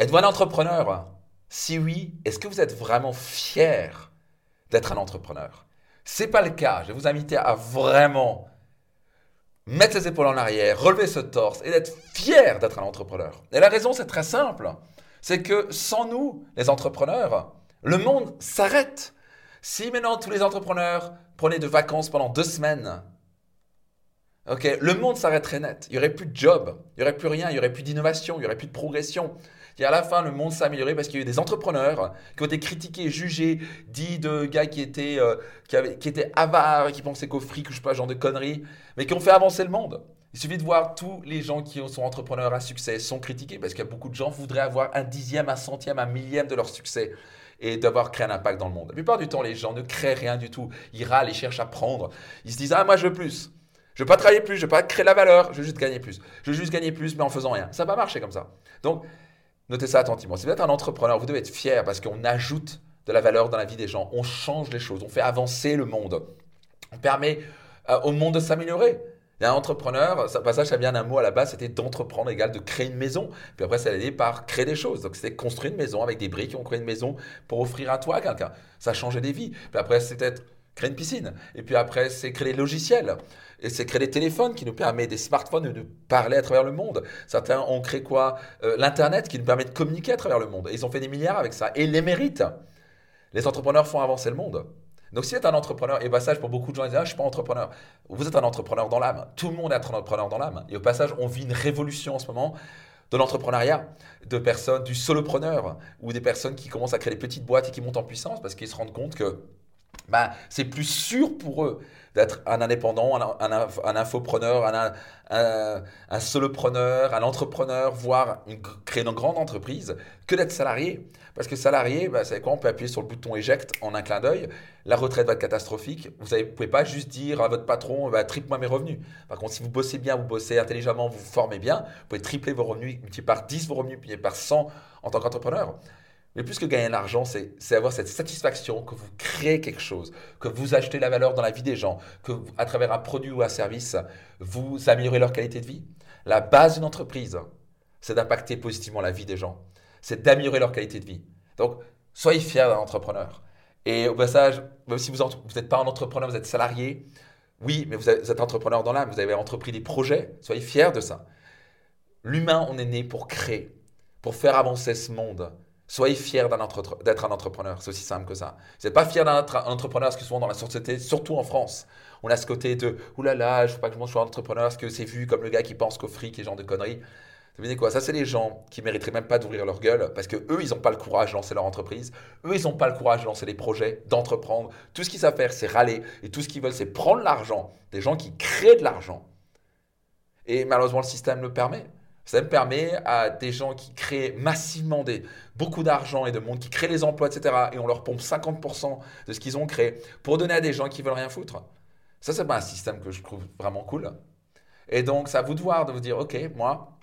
Êtes-vous un entrepreneur? Si oui, est-ce que vous êtes vraiment fier d'être un entrepreneur? C'est pas le cas. Je vais vous inviter à vraiment mettre les épaules en arrière, relever ce torse et d'être fier d'être un entrepreneur. Et la raison, c'est très simple. C'est que sans nous, les entrepreneurs, le monde s'arrête. Si maintenant tous les entrepreneurs prenaient de vacances pendant deux semaines, le monde s'arrêterait net. Il n'y aurait plus de job, il n'y aurait plus rien, il n'y aurait plus d'innovation, il n'y aurait plus de progression. Et à la fin, le monde s'est amélioré parce qu'il y a eu des entrepreneurs qui ont été critiqués, jugés, dits de gars qui étaient, euh, qui, avaient, qui étaient avares, qui pensaient qu'au fric ou je sais pas, genre de conneries, mais qui ont fait avancer le monde. Il suffit de voir tous les gens qui sont entrepreneurs à succès sont critiqués parce qu'il y a beaucoup de gens qui voudraient avoir un dixième, un centième, un millième de leur succès et d'avoir créé un impact dans le monde. La plupart du temps, les gens ne créent rien du tout. Ils râlent, ils cherchent à prendre. Ils se disent Ah, moi, je veux plus. Je veux pas travailler plus, je veux pas créer la valeur, je veux juste gagner plus. Je veux juste gagner plus, mais en faisant rien. Ça va marcher comme ça. Donc, notez ça attentivement. Si vous êtes un entrepreneur, vous devez être fier parce qu'on ajoute de la valeur dans la vie des gens. On change les choses, on fait avancer le monde. On permet euh, au monde de s'améliorer. Un entrepreneur, ça, passage, ça vient d'un mot à la base, c'était d'entreprendre égal de créer une maison. Puis après, ça allait par créer des choses. Donc, c'était construire une maison avec des briques, on crée une maison pour offrir un toit à quelqu'un. Ça changeait des vies. Puis après, c'était créer une piscine. Et puis après, c'est créer des logiciels. Et c'est créer des téléphones qui nous permet, des smartphones, de parler à travers le monde. Certains ont créé quoi euh, L'Internet qui nous permet de communiquer à travers le monde. Et ils ont fait des milliards avec ça. Et les méritent. Les entrepreneurs font avancer le monde. Donc, si vous êtes un entrepreneur, et au passage, pour beaucoup de gens, ils disent Ah, je suis pas entrepreneur. Vous êtes un entrepreneur dans l'âme. Tout le monde est un entrepreneur dans l'âme. Et au passage, on vit une révolution en ce moment de l'entrepreneuriat, de personnes, du solopreneur, ou des personnes qui commencent à créer des petites boîtes et qui montent en puissance parce qu'ils se rendent compte que bah, c'est plus sûr pour eux d'être un indépendant, un, infopreneur, un, solopreneur, un entrepreneur, voire créer une grande entreprise, que d'être salarié. Parce que salarié, bah, c'est quoi? On peut appuyer sur le bouton éjecte en un clin d'œil. La retraite va être catastrophique. Vous ne pouvez pas juste dire à votre patron, bah, triple-moi mes revenus. Par contre, si vous bossez bien, vous bossez intelligemment, vous vous formez bien, vous pouvez tripler vos revenus, multiplier par 10 vos revenus, multiplier par 100 en tant qu'entrepreneur. Mais plus que gagner de l'argent, c'est avoir cette satisfaction que vous créez quelque chose, que vous achetez la valeur dans la vie des gens, que à travers un produit ou un service, vous améliorez leur qualité de vie. La base d'une entreprise, c'est d'impacter positivement la vie des gens, c'est d'améliorer leur qualité de vie. Donc, soyez fiers d'un entrepreneur. Et au passage, même si vous n'êtes pas un entrepreneur, vous êtes salarié, oui, mais vous êtes entrepreneur dans l'âme, vous avez entrepris des projets, soyez fiers de ça. L'humain, on est né pour créer, pour faire avancer ce monde. Soyez fiers d'être un entrepreneur. C'est aussi simple que ça. Vous n'êtes pas fier d'être un entrepreneur parce que souvent dans la société, surtout en France, on a ce côté de oulala, je ne veux pas que je sois entrepreneur parce que c'est vu comme le gars qui pense qu'au fric et genre de conneries. Vous savez quoi? Ça, c'est les gens qui mériteraient même pas d'ouvrir leur gueule parce que eux, ils n'ont pas le courage de lancer leur entreprise. Eux, ils n'ont pas le courage de lancer des projets, d'entreprendre. Tout ce qu'ils savent faire, c'est râler. Et tout ce qu'ils veulent, c'est prendre l'argent des gens qui créent de l'argent. Et malheureusement, le système le permet. Ça me permet à des gens qui créent massivement des, beaucoup d'argent et de monde, qui créent les emplois, etc. Et on leur pompe 50% de ce qu'ils ont créé pour donner à des gens qui veulent rien foutre. Ça, c'est pas un système que je trouve vraiment cool. Et donc, c'est à vous de voir, de vous dire, OK, moi,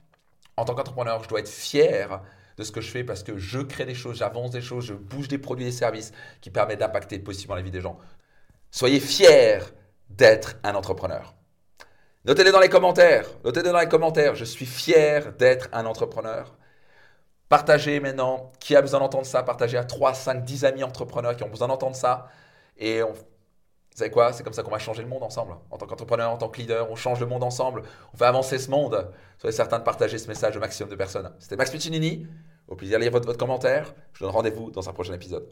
en tant qu'entrepreneur, je dois être fier de ce que je fais parce que je crée des choses, j'avance des choses, je bouge des produits et des services qui permettent d'impacter positivement la vie des gens. Soyez fiers d'être un entrepreneur. Notez-le dans les commentaires. Notez-le dans les commentaires. Je suis fier d'être un entrepreneur. Partagez maintenant. Qui a besoin d'entendre ça Partagez à 3, 5, 10 amis entrepreneurs qui ont besoin d'entendre ça. Et on, vous savez quoi? C'est comme ça qu'on va changer le monde ensemble. En tant qu'entrepreneur, en tant que leader, on change le monde ensemble. On fait avancer ce monde. Soyez certain de partager ce message au maximum de personnes. C'était Max Piccinini. Au plaisir de lire votre, votre commentaire. Je vous donne rendez-vous dans un prochain épisode.